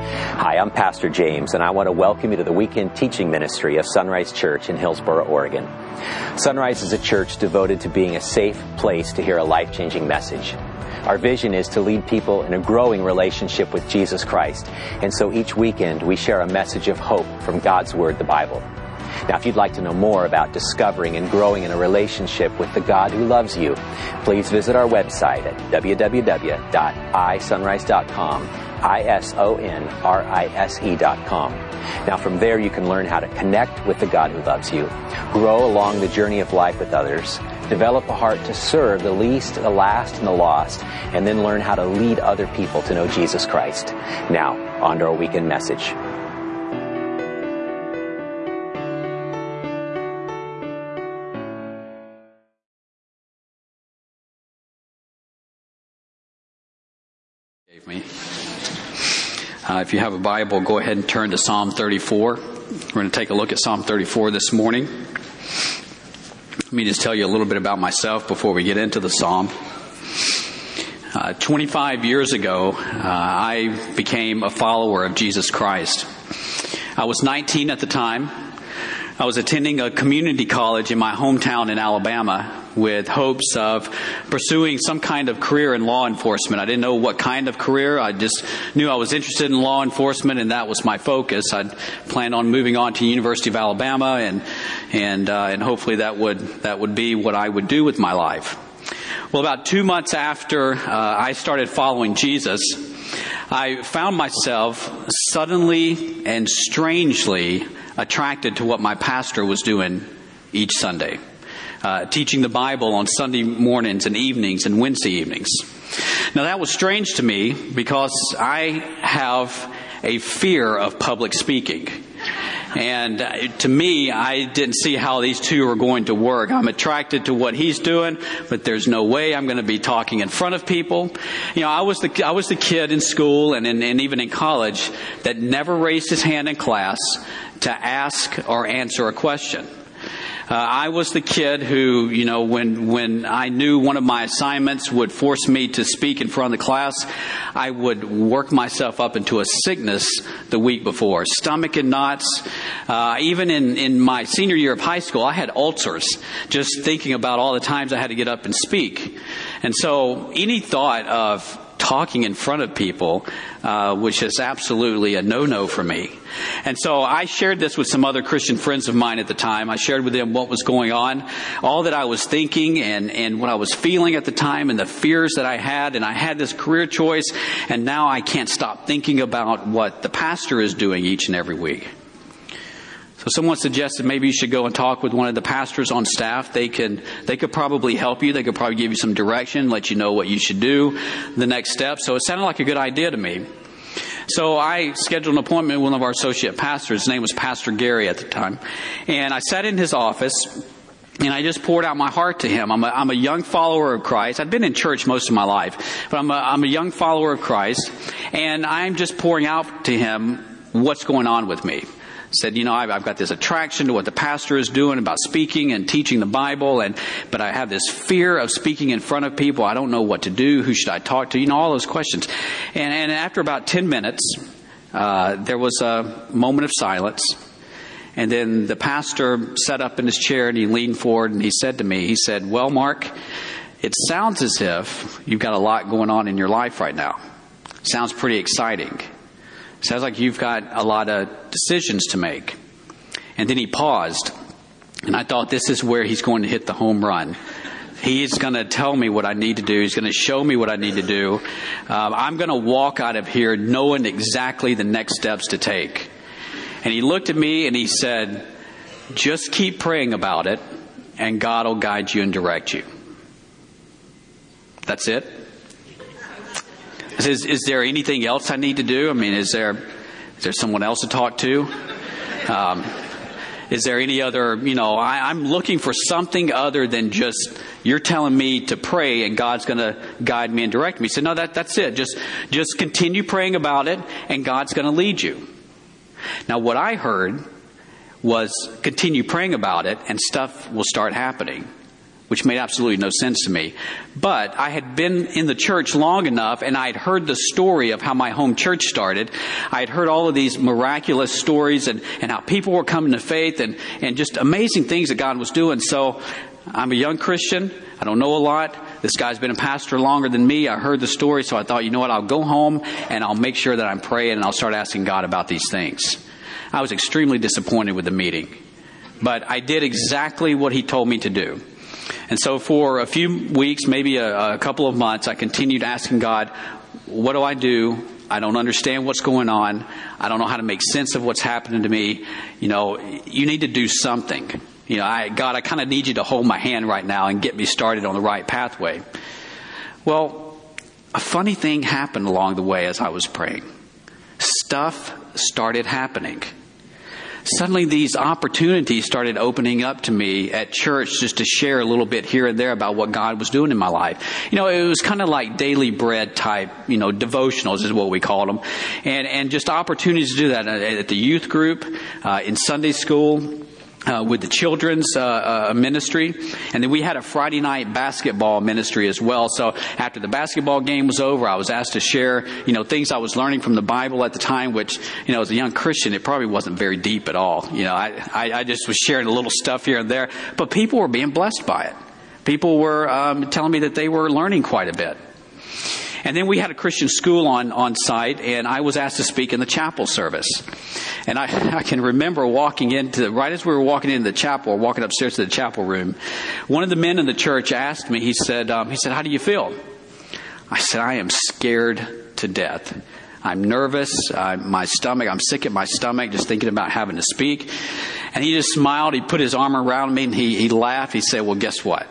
Hi, I'm Pastor James, and I want to welcome you to the weekend teaching ministry of Sunrise Church in Hillsboro, Oregon. Sunrise is a church devoted to being a safe place to hear a life changing message. Our vision is to lead people in a growing relationship with Jesus Christ, and so each weekend we share a message of hope from God's Word, the Bible. Now, if you'd like to know more about discovering and growing in a relationship with the God who loves you, please visit our website at www.isunrise.com, I-S-O-N-R-I-S-E dot com. Now, from there you can learn how to connect with the God who loves you, grow along the journey of life with others, develop a heart to serve the least, the last, and the lost, and then learn how to lead other people to know Jesus Christ. Now, on to our weekend message. Uh, if you have a Bible, go ahead and turn to Psalm 34. We're going to take a look at Psalm 34 this morning. Let me just tell you a little bit about myself before we get into the Psalm. Uh, 25 years ago, uh, I became a follower of Jesus Christ. I was 19 at the time. I was attending a community college in my hometown in Alabama with hopes of pursuing some kind of career in law enforcement. I didn't know what kind of career. I just knew I was interested in law enforcement and that was my focus. I'd planned on moving on to University of Alabama and, and, uh, and hopefully that would, that would be what I would do with my life. Well, about two months after uh, I started following Jesus, I found myself suddenly and strangely attracted to what my pastor was doing each Sunday. Uh, teaching the Bible on Sunday mornings and evenings and Wednesday evenings. Now that was strange to me because I have a fear of public speaking. And uh, to me, I didn't see how these two were going to work. I'm attracted to what he's doing, but there's no way I'm going to be talking in front of people. You know, I was the, I was the kid in school and, in, and even in college that never raised his hand in class to ask or answer a question. Uh, I was the kid who, you know, when when I knew one of my assignments would force me to speak in front of the class, I would work myself up into a sickness the week before, stomach and knots. Uh, even in in my senior year of high school, I had ulcers. Just thinking about all the times I had to get up and speak, and so any thought of talking in front of people, uh, which is absolutely a no-no for me. And so I shared this with some other Christian friends of mine at the time. I shared with them what was going on, all that I was thinking and, and what I was feeling at the time and the fears that I had. And I had this career choice and now I can't stop thinking about what the pastor is doing each and every week. So someone suggested maybe you should go and talk with one of the pastors on staff. They can, they could probably help you. They could probably give you some direction, let you know what you should do, the next step. So it sounded like a good idea to me. So I scheduled an appointment with one of our associate pastors. His name was Pastor Gary at the time. And I sat in his office and I just poured out my heart to him. I'm a, I'm a young follower of Christ. I've been in church most of my life, but I'm a, I'm a young follower of Christ. And I'm just pouring out to him what's going on with me said, you know, I've, I've, got this attraction to what the pastor is doing about speaking and teaching the Bible, and but I have this fear of speaking in front of people. I don't know what to do. Who should I talk to? You know, all those questions. And, and after about ten minutes, uh, there was a moment of silence, and then the pastor sat up in his chair and he leaned forward and he said to me, he said, "Well, Mark." It sounds as if you've got a lot going on in your life right now. Sounds pretty exciting. Sounds like you've got a lot of decisions to make. And then he paused, and I thought this is where he's going to hit the home run. He's going to tell me what I need to do. He's going to show me what I need to do. Um, I'm going to walk out of here knowing exactly the next steps to take. And he looked at me and he said, just keep praying about it and God will guide you and direct you. That's it. Is, is there anything else I need to do? I mean, is there, is there someone else to talk to? Um, is there any other, you know, I, am looking for something other than just you're telling me to pray and God's going to guide me and direct me. Said, no, that, that's it. Just, just continue praying about it and God's going to lead you. Now, what I heard was continue praying about it and stuff will start happening. Which made absolutely no sense to me. But I had been in the church long enough and I had heard the story of how my home church started. I had heard all of these miraculous stories and, and how people were coming to faith and, and just amazing things that God was doing. So I'm a young Christian. I don't know a lot. This guy's been a pastor longer than me. I heard the story, so I thought, you know what, I'll go home and I'll make sure that I'm praying and I'll start asking God about these things. I was extremely disappointed with the meeting, but I did exactly what he told me to do. And so for a few weeks, maybe a, a couple of months, I continued asking God, what do I do? I don't understand what's going on. I don't know how to make sense of what's happening to me. You know, you need to do something. You know, I, God, I kind of need you to hold my hand right now and get me started on the right pathway. Well, a funny thing happened along the way as I was praying. Stuff started happening suddenly these opportunities started opening up to me at church just to share a little bit here and there about what God was doing in my life. You know, it was kind of like daily bread type, you know, devotionals is what we called them. And, and just opportunities to do that at the youth group, uh, in Sunday school, uh, with the children's uh, uh, ministry, and then we had a Friday night basketball ministry as well. So after the basketball game was over, I was asked to share, you know, things I was learning from the Bible at the time, which, you know, as a young Christian, it probably wasn't very deep at all. You know, I, I, I just was sharing a little stuff here and there, but people were being blessed by it. People were um, telling me that they were learning quite a bit. And then we had a Christian school on, on site, and I was asked to speak in the chapel service. And I, I can remember walking into, right as we were walking into the chapel, or walking upstairs to the chapel room, one of the men in the church asked me, he said, um, he said, how do you feel? I said, I am scared to death. I'm nervous. Uh, my stomach, I'm sick at my stomach just thinking about having to speak. And he just smiled. He put his arm around me and he, he laughed. He said, well, guess what?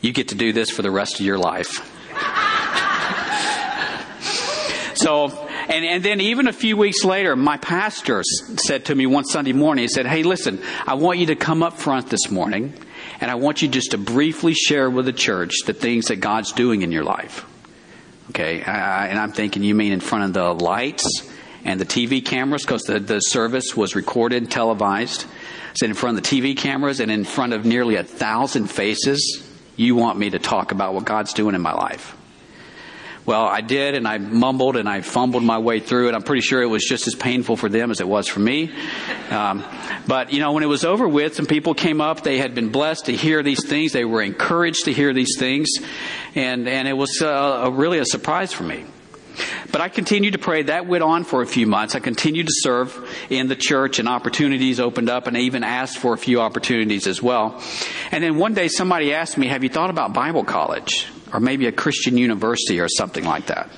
You get to do this for the rest of your life. So, and, and then even a few weeks later, my pastor said to me one Sunday morning, he said, Hey, listen, I want you to come up front this morning, and I want you just to briefly share with the church the things that God's doing in your life. Okay, I, and I'm thinking, you mean in front of the lights and the TV cameras, because the, the service was recorded, televised. Said, in front of the TV cameras and in front of nearly a thousand faces, you want me to talk about what God's doing in my life. Well, I did, and I mumbled and I fumbled my way through it. I'm pretty sure it was just as painful for them as it was for me. Um, but, you know, when it was over with, some people came up. They had been blessed to hear these things. They were encouraged to hear these things. And, and it was uh, really a surprise for me. But I continued to pray. That went on for a few months. I continued to serve in the church and opportunities opened up and I even asked for a few opportunities as well. And then one day somebody asked me, have you thought about Bible college? Or maybe a Christian university or something like that,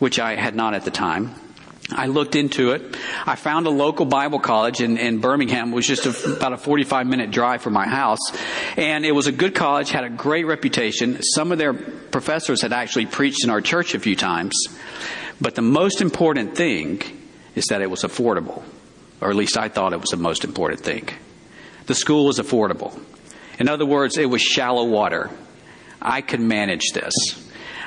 which I had not at the time. I looked into it. I found a local Bible college in, in Birmingham. It was just a, about a 45 minute drive from my house. And it was a good college, had a great reputation. Some of their professors had actually preached in our church a few times. But the most important thing is that it was affordable. Or at least I thought it was the most important thing. The school was affordable. In other words, it was shallow water. I could manage this.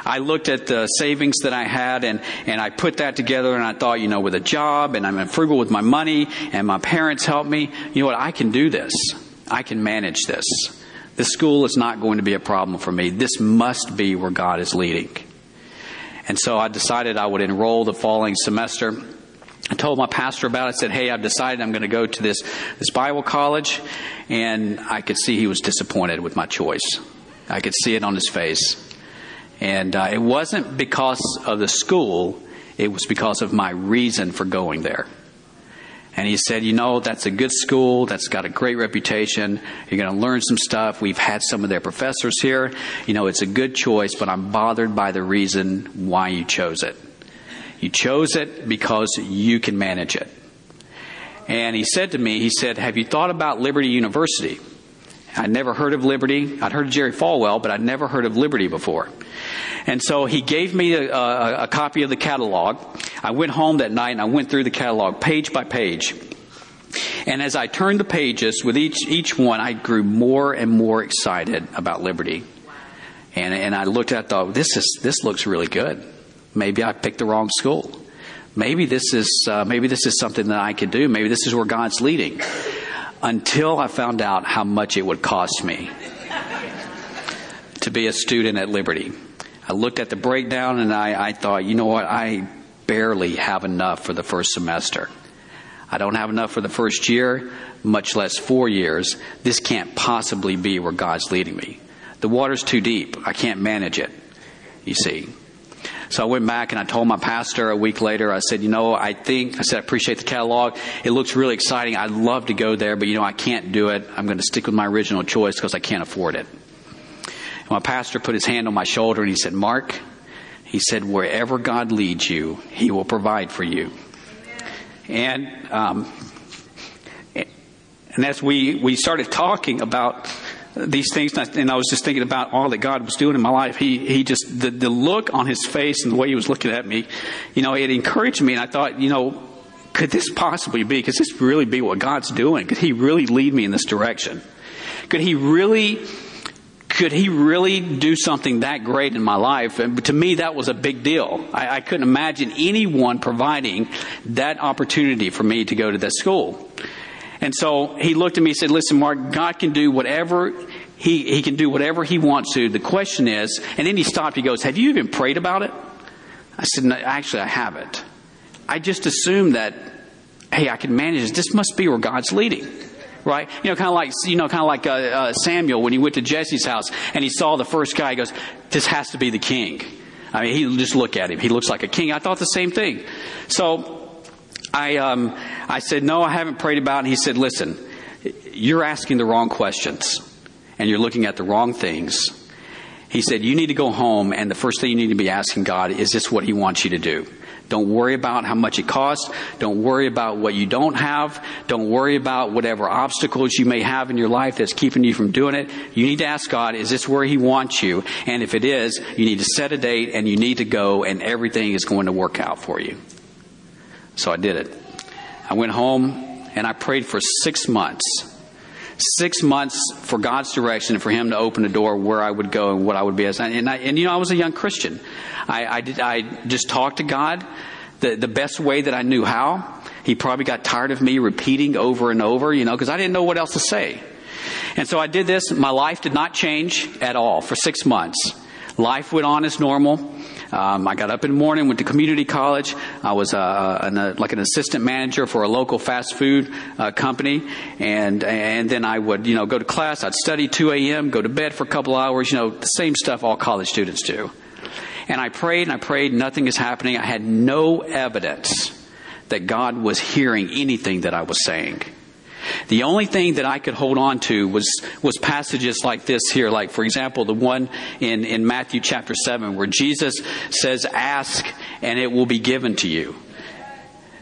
I looked at the savings that I had and, and I put that together and I thought, you know, with a job and I'm frugal with my money and my parents help me, you know what, I can do this. I can manage this. The school is not going to be a problem for me. This must be where God is leading. And so I decided I would enroll the following semester. I told my pastor about it. I said, "Hey, I've decided I'm going to go to this this Bible college," and I could see he was disappointed with my choice. I could see it on his face. And uh, it wasn't because of the school, it was because of my reason for going there. And he said, You know, that's a good school. That's got a great reputation. You're going to learn some stuff. We've had some of their professors here. You know, it's a good choice, but I'm bothered by the reason why you chose it. You chose it because you can manage it. And he said to me, He said, Have you thought about Liberty University? I'd never heard of Liberty. I'd heard of Jerry Falwell, but I'd never heard of Liberty before. And so he gave me a, a, a copy of the catalog. I went home that night and I went through the catalog page by page. And as I turned the pages with each, each one, I grew more and more excited about Liberty. And, and I looked at thought, this is, this looks really good. Maybe I picked the wrong school. Maybe this is, uh, maybe this is something that I could do. Maybe this is where God's leading until I found out how much it would cost me. to be a student at Liberty. I looked at the breakdown and I, I thought, you know what, I barely have enough for the first semester. I don't have enough for the first year, much less four years. This can't possibly be where God's leading me. The water's too deep. I can't manage it, you see. So I went back and I told my pastor a week later, I said, you know, I think, I said, I appreciate the catalog. It looks really exciting. I'd love to go there, but you know, I can't do it. I'm going to stick with my original choice because I can't afford it. And my pastor put his hand on my shoulder and he said, Mark, he said, wherever God leads you, he will provide for you. And, um, and as we, we started talking about these things, and I was just thinking about all that God was doing in my life. He, he just, the, the look on his face and the way he was looking at me, you know, it encouraged me. And I thought, you know, could this possibly be? Could this really be what God's doing? Could he really lead me in this direction? Could he really, could he really do something that great in my life? And to me, that was a big deal. I, I couldn't imagine anyone providing that opportunity for me to go to this school. And so he looked at me and said, listen, Mark, God can do whatever he, he can do whatever he wants to. The question is, and then he stopped. He goes, have you even prayed about it? I said, no, actually, I haven't. I just assumed that, hey, I can manage this. This must be where God's leading. Right? You know, kind of like, you know, kind of like uh, uh, Samuel when he went to Jesse's house and he saw the first guy. He goes, this has to be the king. I mean, he just look at him. He looks like a king. I thought the same thing. So I, um, I said, No, I haven't prayed about it. And he said, Listen, you're asking the wrong questions and you're looking at the wrong things. He said, You need to go home, and the first thing you need to be asking God is this what He wants you to do? Don't worry about how much it costs. Don't worry about what you don't have. Don't worry about whatever obstacles you may have in your life that's keeping you from doing it. You need to ask God, is this where He wants you? And if it is, you need to set a date and you need to go, and everything is going to work out for you. So I did it. I went home and I prayed for six months. Six months for God's direction and for Him to open the door where I would go and what I would be as. And, I, and you know, I was a young Christian. I, I, did, I just talked to God the, the best way that I knew how. He probably got tired of me repeating over and over, you know, because I didn't know what else to say. And so I did this. My life did not change at all for six months. Life went on as normal. Um, I got up in the morning, went to community college. I was uh, an, uh, like an assistant manager for a local fast food uh, company, and and then I would you know go to class. I'd study 2 a.m., go to bed for a couple hours. You know the same stuff all college students do. And I prayed and I prayed. Nothing is happening. I had no evidence that God was hearing anything that I was saying. The only thing that I could hold on to was, was passages like this here, like, for example, the one in, in Matthew chapter 7, where Jesus says, Ask and it will be given to you.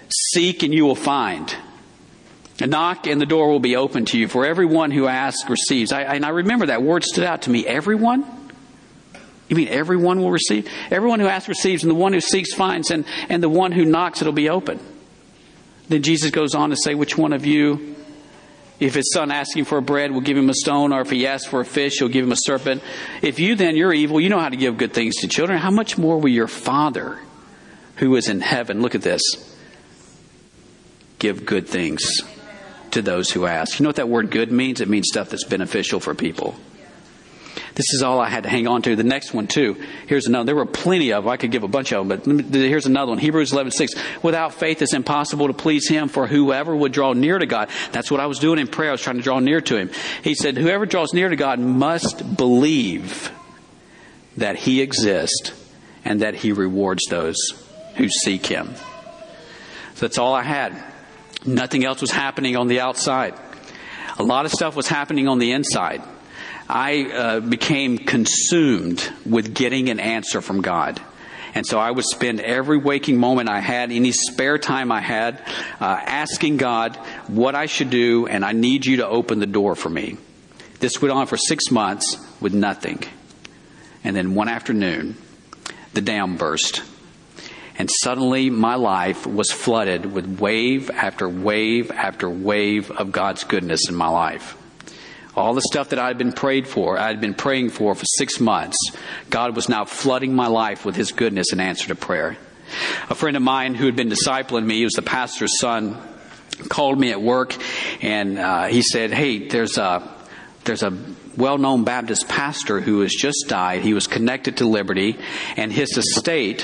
Seek and you will find. Knock and the door will be open to you. For everyone who asks receives. I, and I remember that word stood out to me. Everyone? You mean everyone will receive? Everyone who asks receives, and the one who seeks finds, and, and the one who knocks it'll be open. Then Jesus goes on to say, Which one of you if his son asks him for bread, we'll give him a stone, or if he asks for a fish, he'll give him a serpent. If you then, you're evil, you know how to give good things to children, how much more will your Father who is in heaven, look at this, give good things to those who ask? You know what that word good means? It means stuff that's beneficial for people. This is all I had to hang on to. The next one too. Here's another. There were plenty of. I could give a bunch of them, but here's another one. Hebrews 11:6. Without faith, it's impossible to please Him. For whoever would draw near to God, that's what I was doing in prayer. I was trying to draw near to Him. He said, "Whoever draws near to God must believe that He exists and that He rewards those who seek Him." So that's all I had. Nothing else was happening on the outside. A lot of stuff was happening on the inside. I uh, became consumed with getting an answer from God. And so I would spend every waking moment I had, any spare time I had, uh, asking God what I should do, and I need you to open the door for me. This went on for six months with nothing. And then one afternoon, the dam burst. And suddenly my life was flooded with wave after wave after wave of God's goodness in my life. All the stuff that I had been prayed for, I had been praying for for six months, God was now flooding my life with His goodness in answer to prayer. A friend of mine who had been discipling me, he was the pastor's son, called me at work and uh, he said, "Hey, there's a there's a well known Baptist pastor who has just died. He was connected to Liberty, and his estate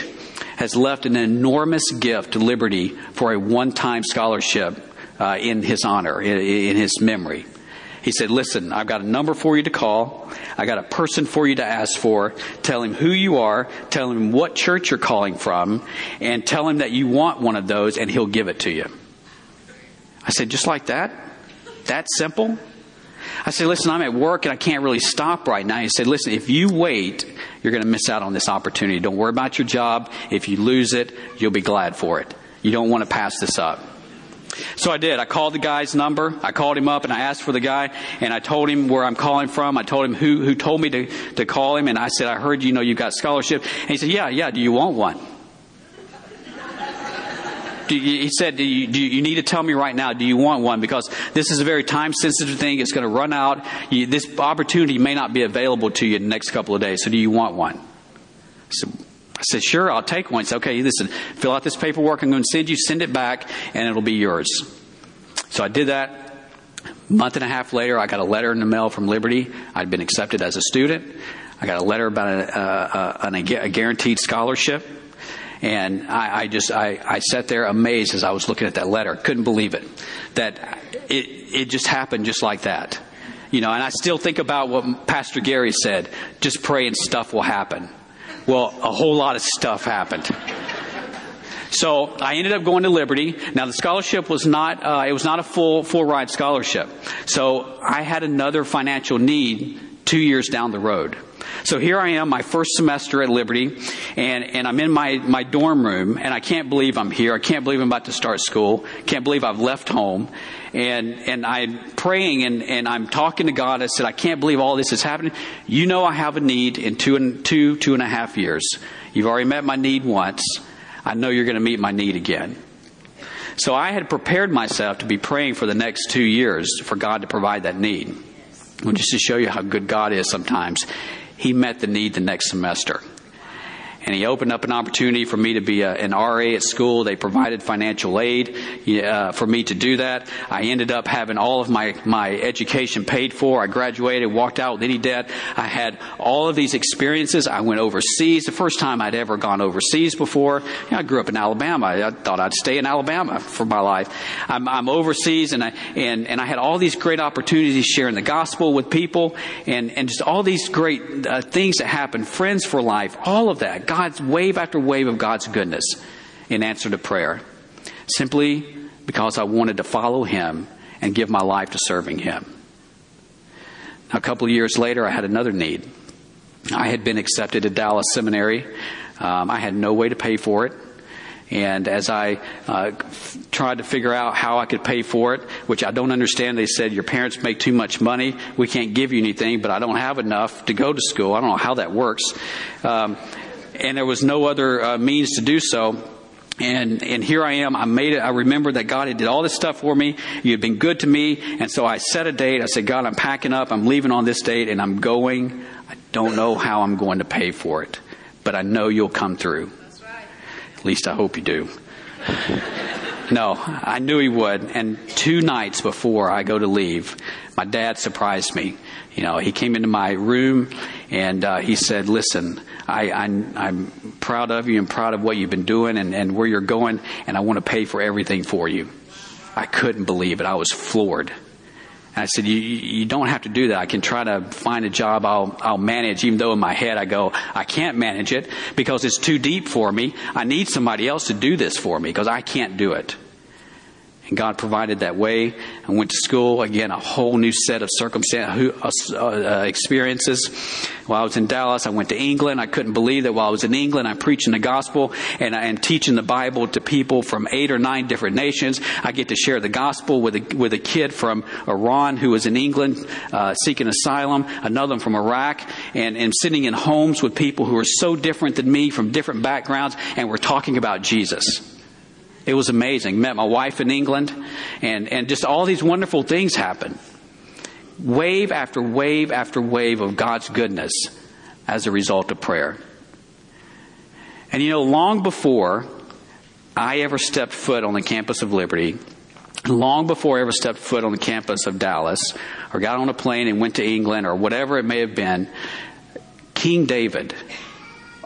has left an enormous gift to Liberty for a one time scholarship uh, in his honor, in, in his memory. He said, Listen, I've got a number for you to call. I got a person for you to ask for. Tell him who you are. Tell him what church you're calling from. And tell him that you want one of those, and he'll give it to you. I said, Just like that? That simple? I said, Listen, I'm at work and I can't really stop right now. He said, Listen, if you wait, you're going to miss out on this opportunity. Don't worry about your job. If you lose it, you'll be glad for it. You don't want to pass this up. So I did. I called the guy's number. I called him up and I asked for the guy and I told him where I'm calling from. I told him who, who told me to, to call him and I said, I heard you know you've got scholarship. And he said, yeah, yeah. Do you want one? You, he said, do you, do you, need to tell me right now, do you want one? Because this is a very time sensitive thing. It's going to run out. You, this opportunity may not be available to you in the next couple of days. So do you want one? So I said, sure, I'll take one. He said, okay, listen, fill out this paperwork. I'm going to send you, send it back, and it'll be yours. So I did that. A month and a half later, I got a letter in the mail from Liberty. I'd been accepted as a student. I got a letter about a, a, a, a guaranteed scholarship. And I, I just, I, I sat there amazed as I was looking at that letter. Couldn't believe it. That it, it just happened just like that. You know, and I still think about what Pastor Gary said. Just pray and stuff will happen. Well, a whole lot of stuff happened. So I ended up going to Liberty. Now the scholarship was not uh, it was not a full full ride scholarship. So I had another financial need two years down the road. So here I am, my first semester at Liberty, and, and I'm in my, my dorm room, and I can't believe I'm here. I can't believe I'm about to start school. Can't believe I've left home. And, and I'm praying and, and I'm talking to God. I said, I can't believe all this is happening. You know I have a need in two and two, two and a half years. You've already met my need once. I know you're going to meet my need again. So I had prepared myself to be praying for the next two years for God to provide that need. Well, just to show you how good God is sometimes, He met the need the next semester and he opened up an opportunity for me to be a, an RA at school. They provided financial aid uh, for me to do that. I ended up having all of my, my education paid for. I graduated, walked out with any debt. I had all of these experiences. I went overseas, the first time I'd ever gone overseas before. You know, I grew up in Alabama. I thought I'd stay in Alabama for my life. I'm, I'm overseas and I, and, and I had all these great opportunities sharing the gospel with people and, and just all these great uh, things that happened. Friends for life, all of that. God's wave after wave of God's goodness in answer to prayer simply because I wanted to follow Him and give my life to serving Him. A couple of years later, I had another need. I had been accepted at Dallas Seminary. Um, I had no way to pay for it. And as I uh, tried to figure out how I could pay for it, which I don't understand, they said, Your parents make too much money. We can't give you anything, but I don't have enough to go to school. I don't know how that works. Um, and there was no other uh, means to do so. And, and here I am. I made it. I remember that God had did all this stuff for me. You had been good to me. And so I set a date. I said, God, I'm packing up. I'm leaving on this date and I'm going. I don't know how I'm going to pay for it, but I know you'll come through. Right. At least I hope you do. no, I knew he would. And two nights before I go to leave, my dad surprised me. You know, he came into my room and uh, he said, listen, I, I'm, I'm proud of you and proud of what you've been doing and, and where you're going, and I want to pay for everything for you. I couldn't believe it. I was floored. And I said, you, you don't have to do that. I can try to find a job I'll, I'll manage, even though in my head I go, I can't manage it because it's too deep for me. I need somebody else to do this for me because I can't do it. And God provided that way. I went to school, again, a whole new set of circumstances, uh, uh, experiences. While I was in Dallas, I went to England. I couldn't believe that while I was in England, I'm preaching the gospel and I'm teaching the Bible to people from eight or nine different nations. I get to share the gospel with a, with a kid from Iran who was in England uh, seeking asylum, another one from Iraq, and, and sitting in homes with people who are so different than me from different backgrounds, and we're talking about Jesus. It was amazing. Met my wife in England, and, and just all these wonderful things happened. Wave after wave after wave of God's goodness as a result of prayer. And you know, long before I ever stepped foot on the campus of Liberty, long before I ever stepped foot on the campus of Dallas or got on a plane and went to England or whatever it may have been, King David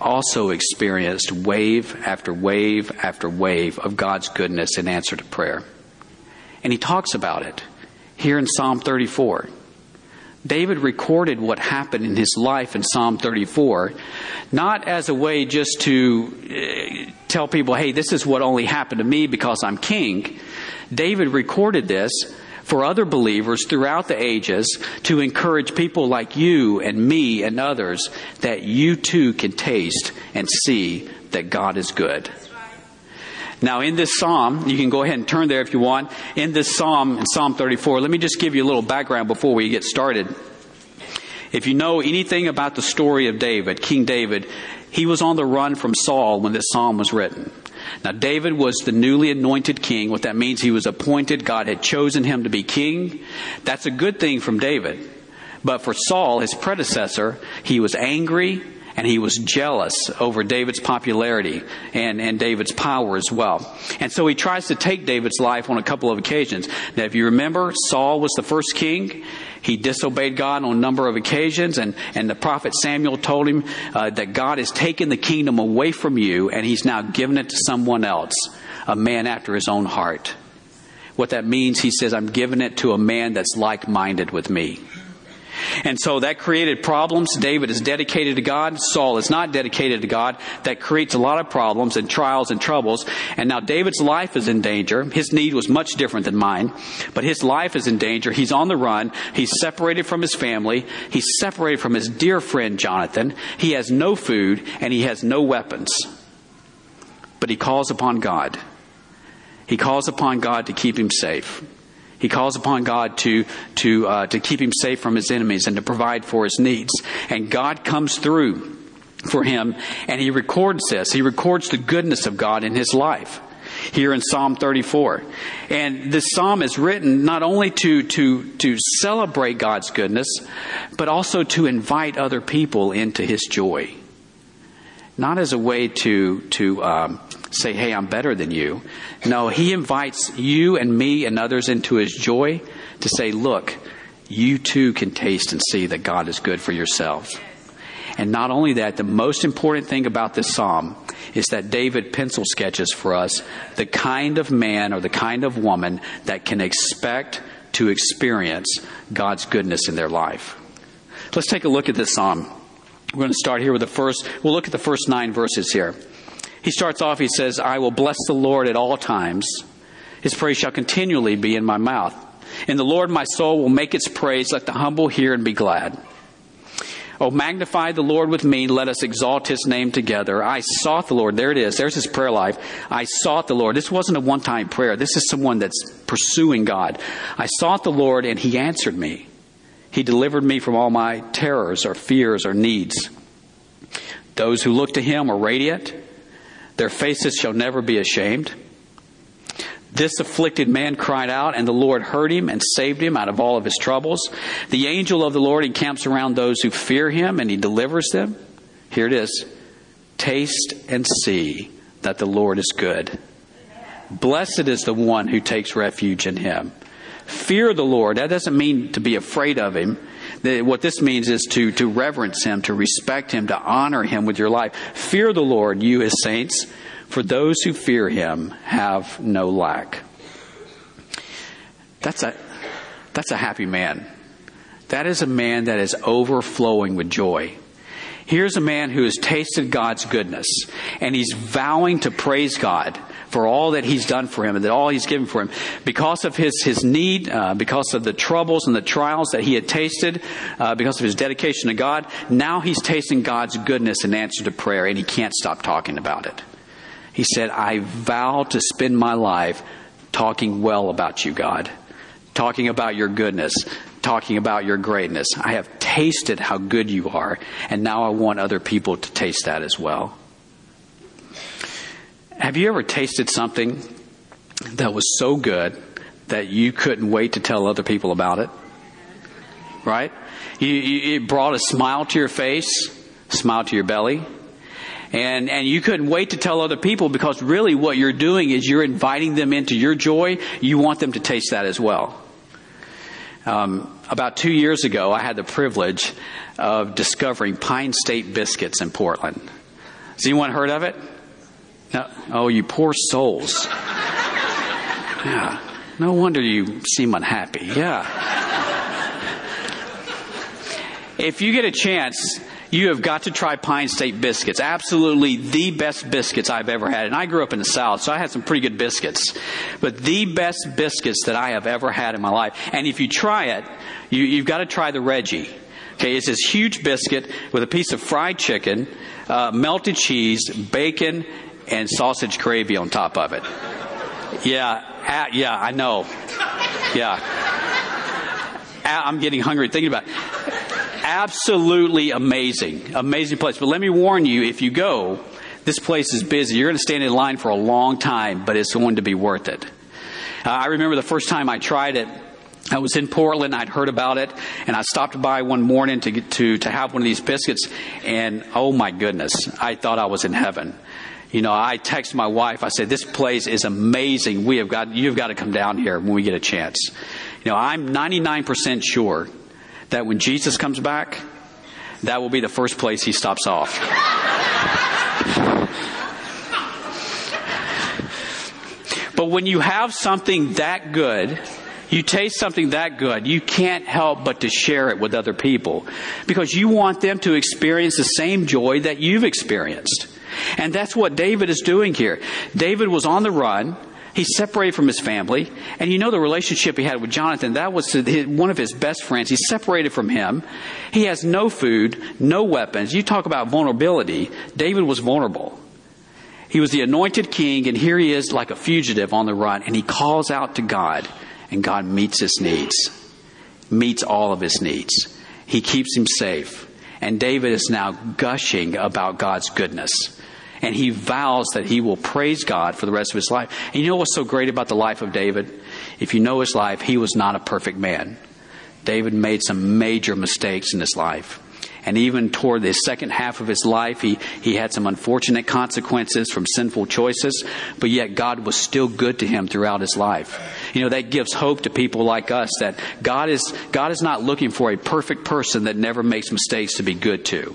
also experienced wave after wave after wave of God's goodness in answer to prayer. And he talks about it here in Psalm 34. David recorded what happened in his life in Psalm 34, not as a way just to uh, tell people, hey, this is what only happened to me because I'm king. David recorded this for other believers throughout the ages to encourage people like you and me and others that you too can taste and see that God is good. Now, in this psalm, you can go ahead and turn there if you want. In this psalm, in Psalm 34, let me just give you a little background before we get started. If you know anything about the story of David, King David, he was on the run from Saul when this psalm was written. Now, David was the newly anointed king. What that means, he was appointed. God had chosen him to be king. That's a good thing from David. But for Saul, his predecessor, he was angry and he was jealous over David's popularity and, and David's power as well. And so he tries to take David's life on a couple of occasions. Now, if you remember, Saul was the first king. He disobeyed God on a number of occasions, and, and the prophet Samuel told him uh, that God has taken the kingdom away from you, and he's now given it to someone else, a man after his own heart. What that means, he says, I'm giving it to a man that's like minded with me. And so that created problems. David is dedicated to God. Saul is not dedicated to God. That creates a lot of problems and trials and troubles. And now David's life is in danger. His need was much different than mine, but his life is in danger. He's on the run. He's separated from his family. He's separated from his dear friend Jonathan. He has no food and he has no weapons. But he calls upon God. He calls upon God to keep him safe. He calls upon God to, to, uh, to keep him safe from his enemies and to provide for his needs. And God comes through for him and he records this. He records the goodness of God in his life here in Psalm 34. And this psalm is written not only to, to, to celebrate God's goodness, but also to invite other people into his joy. Not as a way to, to um, say, hey, I'm better than you. No, he invites you and me and others into his joy to say, look, you too can taste and see that God is good for yourselves. And not only that, the most important thing about this psalm is that David pencil sketches for us the kind of man or the kind of woman that can expect to experience God's goodness in their life. Let's take a look at this psalm. We're going to start here with the first, we'll look at the first nine verses here. He starts off, he says, I will bless the Lord at all times. His praise shall continually be in my mouth. In the Lord my soul will make its praise. Let the humble hear and be glad. Oh, magnify the Lord with me. Let us exalt his name together. I sought the Lord. There it is. There's his prayer life. I sought the Lord. This wasn't a one time prayer. This is someone that's pursuing God. I sought the Lord and he answered me. He delivered me from all my terrors or fears or needs. Those who look to him are radiant. Their faces shall never be ashamed. This afflicted man cried out, and the Lord heard him and saved him out of all of his troubles. The angel of the Lord encamps around those who fear him, and he delivers them. Here it is Taste and see that the Lord is good. Blessed is the one who takes refuge in him. Fear the Lord. That doesn't mean to be afraid of him. What this means is to, to reverence him, to respect him, to honor him with your life. Fear the Lord, you his saints, for those who fear him have no lack. That's a, that's a happy man. That is a man that is overflowing with joy. Here's a man who has tasted God's goodness and he's vowing to praise God for all that he's done for him and that all he's given for him because of his, his need, uh, because of the troubles and the trials that he had tasted, uh, because of his dedication to God. Now he's tasting God's goodness in answer to prayer and he can't stop talking about it. He said, I vow to spend my life talking well about you, God, talking about your goodness, talking about your greatness. I have tasted how good you are, and now I want other people to taste that as well. Have you ever tasted something that was so good that you couldn't wait to tell other people about it? Right? You, you, it brought a smile to your face, smile to your belly. And, and you couldn't wait to tell other people because really what you're doing is you're inviting them into your joy. You want them to taste that as well. Um, about two years ago, I had the privilege of discovering Pine State Biscuits in Portland. Has anyone heard of it? No? Oh, you poor souls. Yeah. No wonder you seem unhappy. Yeah. If you get a chance, you have got to try Pine State biscuits. Absolutely the best biscuits I've ever had. And I grew up in the South, so I had some pretty good biscuits. But the best biscuits that I have ever had in my life. And if you try it, you, have got to try the Reggie. Okay, it's this huge biscuit with a piece of fried chicken, uh, melted cheese, bacon, and sausage gravy on top of it. Yeah, yeah, I know. Yeah. I'm getting hungry thinking about it absolutely amazing, amazing place. But let me warn you, if you go, this place is busy. You're going to stand in line for a long time, but it's going to be worth it. Uh, I remember the first time I tried it. I was in Portland. I'd heard about it, and I stopped by one morning to get to to have one of these biscuits. And oh my goodness, I thought I was in heaven. You know, I texted my wife. I said, "This place is amazing. We have got you've got to come down here when we get a chance." You know, I'm 99% sure that when Jesus comes back, that will be the first place he stops off. but when you have something that good, you taste something that good, you can't help but to share it with other people because you want them to experience the same joy that you've experienced. And that's what David is doing here. David was on the run. He's separated from his family. And you know the relationship he had with Jonathan. That was one of his best friends. He's separated from him. He has no food, no weapons. You talk about vulnerability. David was vulnerable. He was the anointed king, and here he is like a fugitive on the run, and he calls out to God, and God meets his needs, meets all of his needs. He keeps him safe. And David is now gushing about God's goodness and he vows that he will praise God for the rest of his life. And you know what's so great about the life of David? If you know his life, he was not a perfect man. David made some major mistakes in his life. And even toward the second half of his life, he, he had some unfortunate consequences from sinful choices, but yet God was still good to him throughout his life. You know, that gives hope to people like us that God is, God is not looking for a perfect person that never makes mistakes to be good to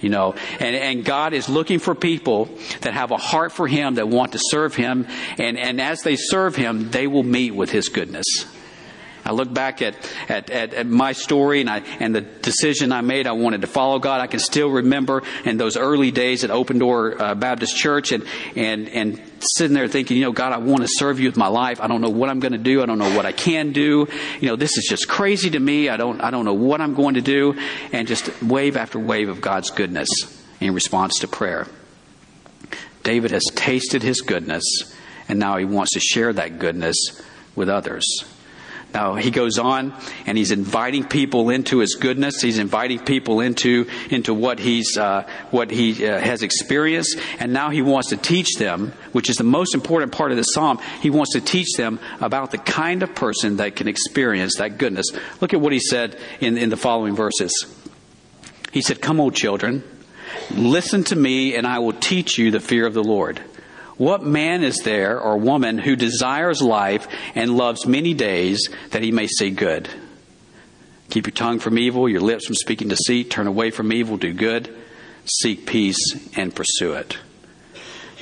you know. And, and god is looking for people that have a heart for him that want to serve him. And, and as they serve him they will meet with his goodness I look back at, at, at, at, my story and, I, and the decision I made. I wanted to follow God. I can still remember in those early days at Open Door uh, Baptist Church and, and, and sitting there thinking, you know, God, I want to serve you with my life. I don't know what I'm going to do. I don't know what I can do. You know, this is just crazy to me. I don't, I don't know what I'm going to do. And just wave after wave of God's goodness in response to prayer. David has tasted his goodness and now he wants to share that goodness with others. Now he goes on and he's inviting people into his goodness. He's inviting people into into what he's uh, what he uh, has experienced, and now he wants to teach them, which is the most important part of the psalm. He wants to teach them about the kind of person that can experience that goodness. Look at what he said in in the following verses. He said, "Come, O children, listen to me, and I will teach you the fear of the Lord." What man is there or woman who desires life and loves many days that he may see good? Keep your tongue from evil, your lips from speaking deceit, turn away from evil, do good, seek peace, and pursue it.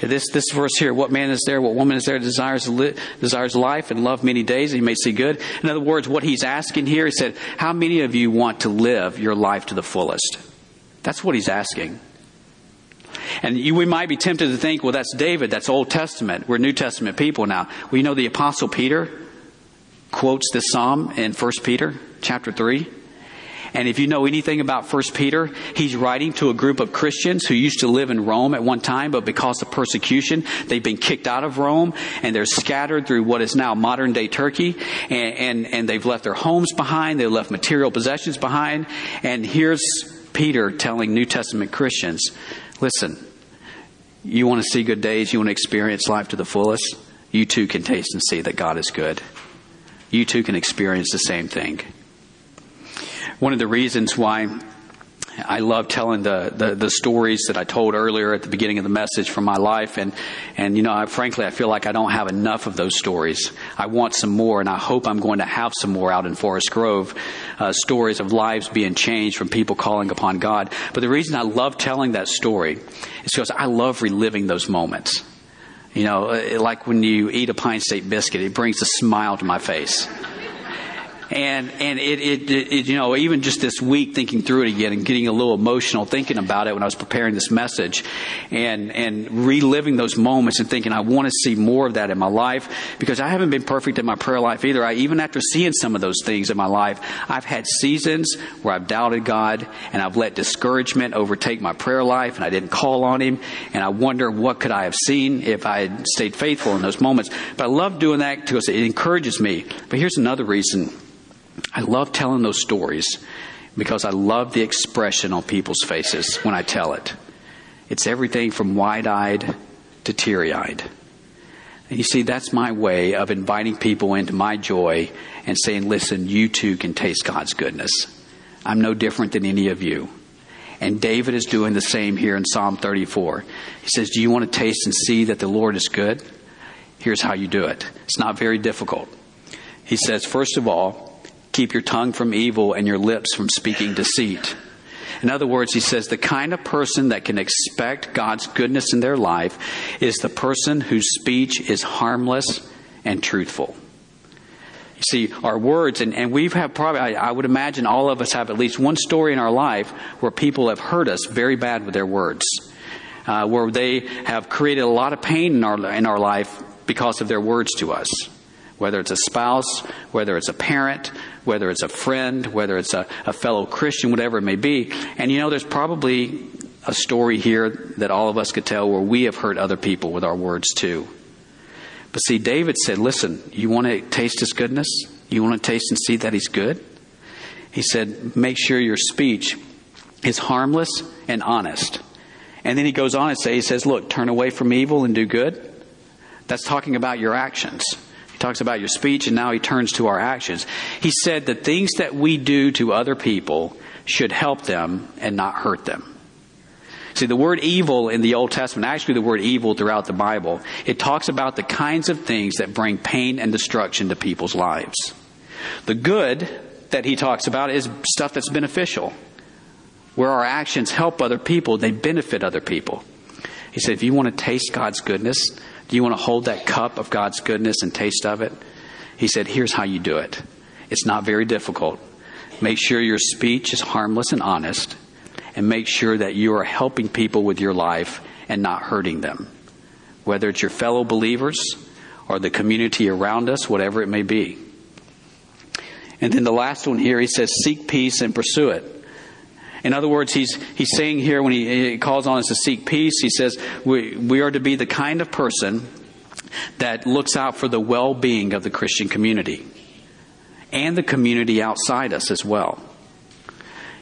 This, this verse here, what man is there, what woman is there desires, li- desires life and love many days, and he may see good. In other words, what he's asking here, he said, How many of you want to live your life to the fullest? That's what he's asking. And you, we might be tempted to think, well, that's David, that's Old Testament. We're New Testament people now. Well, you know, the Apostle Peter quotes this psalm in 1 Peter chapter 3. And if you know anything about 1 Peter, he's writing to a group of Christians who used to live in Rome at one time, but because of persecution, they've been kicked out of Rome and they're scattered through what is now modern day Turkey. And, and, and they've left their homes behind. They've left material possessions behind. And here's Peter telling New Testament Christians, Listen, you want to see good days, you want to experience life to the fullest, you too can taste and see that God is good. You too can experience the same thing. One of the reasons why I love telling the, the, the, stories that I told earlier at the beginning of the message from my life. And, and you know, I, frankly, I feel like I don't have enough of those stories. I want some more, and I hope I'm going to have some more out in Forest Grove. Uh, stories of lives being changed from people calling upon God. But the reason I love telling that story is because I love reliving those moments. You know, like when you eat a Pine State biscuit, it brings a smile to my face. And, and it, it, it, you know, even just this week thinking through it again and getting a little emotional thinking about it when I was preparing this message and, and reliving those moments and thinking I want to see more of that in my life because I haven't been perfect in my prayer life either. I, even after seeing some of those things in my life, I've had seasons where I've doubted God and I've let discouragement overtake my prayer life and I didn't call on Him and I wonder what could I have seen if I had stayed faithful in those moments. But I love doing that because it encourages me. But here's another reason I love telling those stories because I love the expression on people's faces when I tell it. It's everything from wide eyed to teary eyed. And you see, that's my way of inviting people into my joy and saying, listen, you too can taste God's goodness. I'm no different than any of you. And David is doing the same here in Psalm 34. He says, Do you want to taste and see that the Lord is good? Here's how you do it. It's not very difficult. He says, First of all, Keep your tongue from evil and your lips from speaking deceit. In other words, he says the kind of person that can expect God's goodness in their life is the person whose speech is harmless and truthful. You see, our words, and, and we've had probably, I, I, would imagine all of us have at least one story in our life where people have hurt us very bad with their words, uh, where they have created a lot of pain in our, in our life because of their words to us. Whether it's a spouse, whether it's a parent, whether it's a friend, whether it's a, a fellow Christian, whatever it may be. And you know, there's probably a story here that all of us could tell where we have hurt other people with our words too. But see, David said, listen, you want to taste his goodness? You want to taste and see that he's good? He said, make sure your speech is harmless and honest. And then he goes on and say, he says, look, turn away from evil and do good. That's talking about your actions. He talks about your speech, and now he turns to our actions. He said the things that we do to other people should help them and not hurt them. See, the word evil in the Old Testament, actually the word evil throughout the Bible, it talks about the kinds of things that bring pain and destruction to people's lives. The good that he talks about is stuff that's beneficial. Where our actions help other people, they benefit other people. He said, if you want to taste God's goodness, do you want to hold that cup of God's goodness and taste of it? He said, Here's how you do it. It's not very difficult. Make sure your speech is harmless and honest, and make sure that you are helping people with your life and not hurting them. Whether it's your fellow believers or the community around us, whatever it may be. And then the last one here, he says, Seek peace and pursue it. In other words, he's, he's saying here when he, he calls on us to seek peace, he says we, we are to be the kind of person that looks out for the well being of the Christian community and the community outside us as well.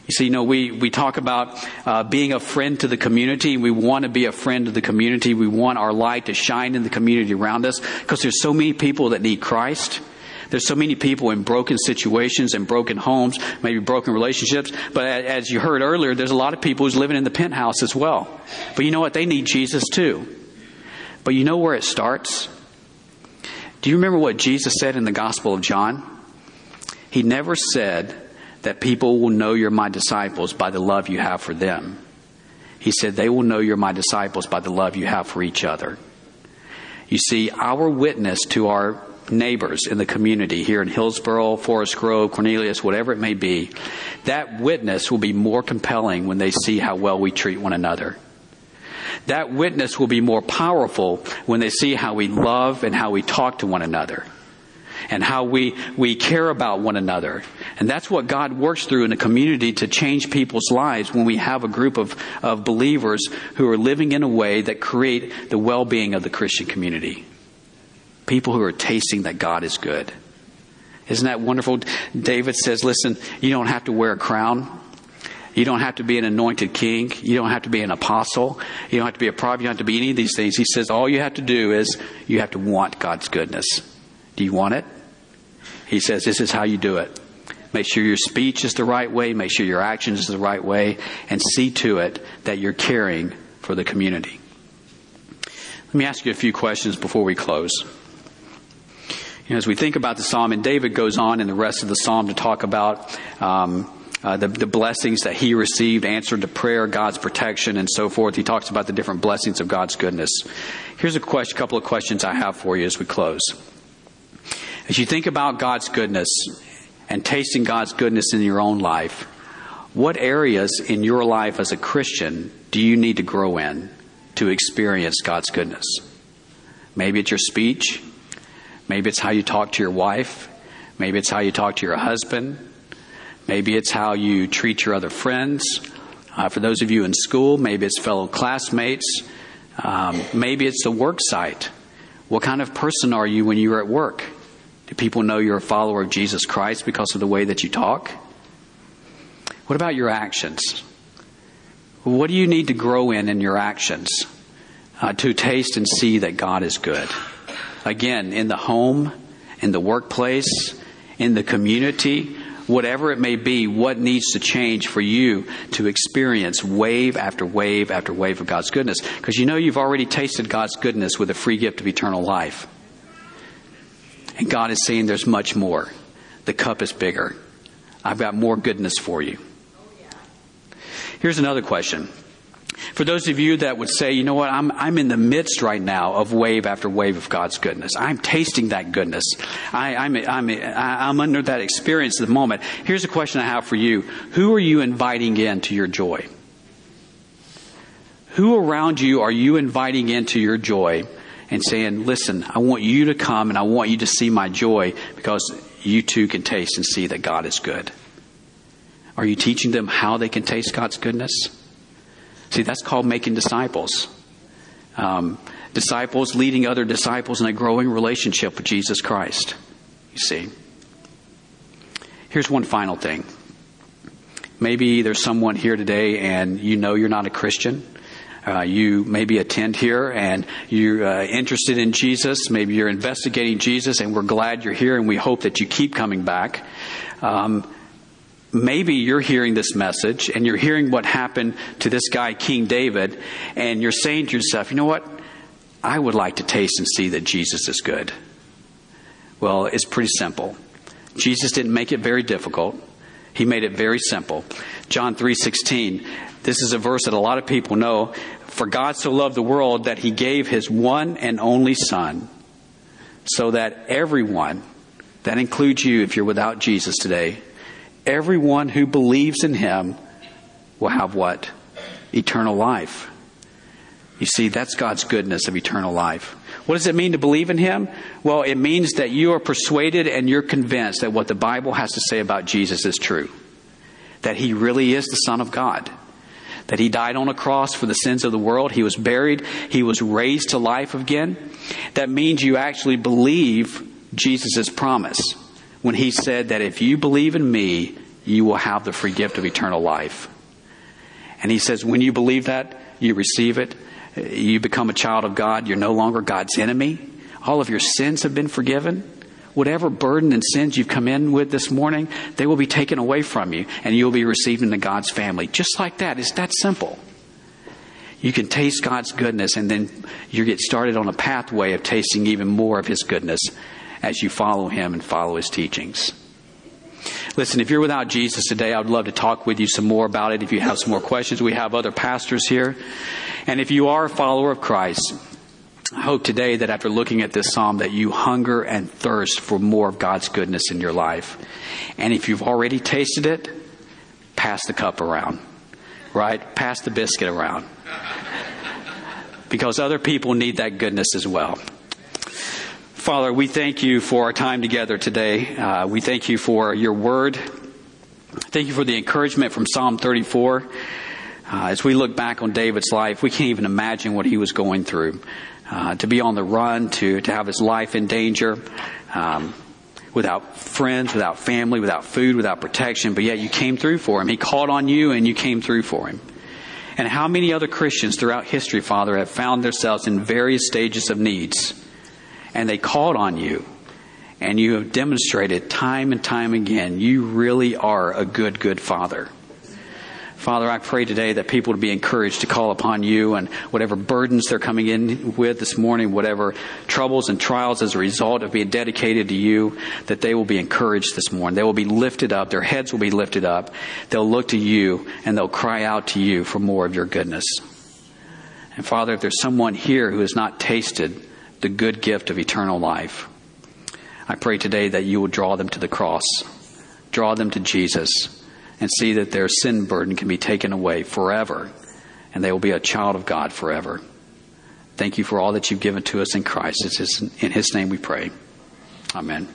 You see, you know, we, we talk about uh, being a friend to the community. We want to be a friend to the community. We want our light to shine in the community around us because there's so many people that need Christ. There's so many people in broken situations and broken homes, maybe broken relationships. But as you heard earlier, there's a lot of people who's living in the penthouse as well. But you know what? They need Jesus too. But you know where it starts? Do you remember what Jesus said in the Gospel of John? He never said that people will know you're my disciples by the love you have for them. He said they will know you're my disciples by the love you have for each other. You see, our witness to our neighbors in the community here in Hillsboro, Forest Grove, Cornelius, whatever it may be, that witness will be more compelling when they see how well we treat one another. That witness will be more powerful when they see how we love and how we talk to one another and how we, we care about one another. And that's what God works through in a community to change people's lives when we have a group of, of believers who are living in a way that create the well-being of the Christian community. People who are tasting that God is good. Isn't that wonderful? David says, listen, you don't have to wear a crown. You don't have to be an anointed king. You don't have to be an apostle. You don't have to be a prophet. You don't have to be any of these things. He says all you have to do is you have to want God's goodness. Do you want it? He says this is how you do it. Make sure your speech is the right way. Make sure your actions is the right way. And see to it that you're caring for the community. Let me ask you a few questions before we close. You know, as we think about the psalm, and David goes on in the rest of the psalm to talk about um, uh, the, the, blessings that he received, answered to prayer, God's protection, and so forth. He talks about the different blessings of God's goodness. Here's a question, couple of questions I have for you as we close. As you think about God's goodness and tasting God's goodness in your own life, what areas in your life as a Christian do you need to grow in to experience God's goodness? Maybe it's your speech. Maybe it's how you talk to your wife. Maybe it's how you talk to your husband. Maybe it's how you treat your other friends. Uh, for those of you in school, maybe it's fellow classmates. Um, maybe it's the work site. What kind of person are you when you're at work? Do people know you're a follower of Jesus Christ because of the way that you talk? What about your actions? What do you need to grow in in your actions uh, to taste and see that God is good? Again, in the home, in the workplace, in the community, whatever it may be, what needs to change for you to experience wave after wave after wave of God's goodness? Because you know you've already tasted God's goodness with a free gift of eternal life. And God is saying there's much more. The cup is bigger. I've got more goodness for you. Here's another question. For those of you that would say, you know what, I'm, I'm in the midst right now of wave after wave of God's goodness. I'm tasting that goodness. I, I'm, I'm, I'm under that experience at the moment. Here's a question I have for you. Who are you inviting into your joy? Who around you are you inviting into your joy and saying, listen, I want you to come and I want you to see my joy because you too can taste and see that God is good? Are you teaching them how they can taste God's goodness? See, that's called making disciples. Um, disciples leading other disciples in a growing relationship with Jesus Christ. You see. Here's one final thing. Maybe there's someone here today and you know you're not a Christian. Uh, you maybe attend here and you're uh, interested in Jesus. Maybe you're investigating Jesus, and we're glad you're here, and we hope that you keep coming back. Um, maybe you're hearing this message and you're hearing what happened to this guy, King David, and you're saying to yourself, you know what? I would like to taste and see that Jesus is good. Well, it's pretty simple. Jesus didn't make it very difficult. He made it very simple. John 3:16. This is a verse that a lot of people know. For God so loved the world that he gave his one and only son so that everyone that includes you if you're without Jesus today everyone who believes in him will have what? Eternal life. You see, that's God's goodness of eternal life. What does it mean to believe in Him? Well, it means that you are persuaded and you're convinced that what the Bible has to say about Jesus is true. That He really is the Son of God. That He died on a cross for the sins of the world. He was buried. He was raised to life again. That means you actually believe Jesus' promise when he said that if you believe in me, you will have the free gift of eternal life. And he says, when you believe that, you receive it, you become a child of God, you're no longer God's enemy. All of your sins have been forgiven. Whatever burden and sins you've come in with this morning, they will be taken away from you and you'll be received into God's family. Just like that. It's that simple. You can taste God's goodness and then you get started on a pathway of tasting even more of His goodness as you follow him and follow his teachings. Listen, if you're without Jesus today, I would love to talk with you some more about it. If you have some more questions, we have other pastors here. And if you are a follower of Christ, I hope today that after looking at this psalm that you hunger and thirst for more of God's goodness in your life. And if you've already tasted it, pass the cup around. Right? Pass the biscuit around. Because other people need that goodness as well. Father, we thank you for our time together today. Uh, we thank you for your word. Thank you for the encouragement from Psalm 34. Uh, as we look back on David's life, we can't even imagine what he was going through. Uh, to be on the run, to, to have his life in danger, um, without friends, without family, without food, without protection, but yet you came through for him. He called on you and you came through for him. And how many other Christians throughout history, Father, have found themselves in various stages of needs and they called on you And you have demonstrated time and time again, you really are a good, good father. Father, I pray today that people would be encouraged to call upon you and whatever burdens they're coming in with this morning, whatever troubles and trials as a result of being dedicated to you, that they will be encouraged this morning. They will be lifted up. Their heads will be lifted up. They'll look to you and they'll cry out to you for more of your goodness. And Father, if there's someone here who has not tasted the good gift of eternal life, I pray today that you will draw them to the cross, draw them to Jesus and see that their sin burden can be taken away forever and they will be a child of God forever. Thank you for all that you've given to us in Christ. It's in His name we pray. Amen.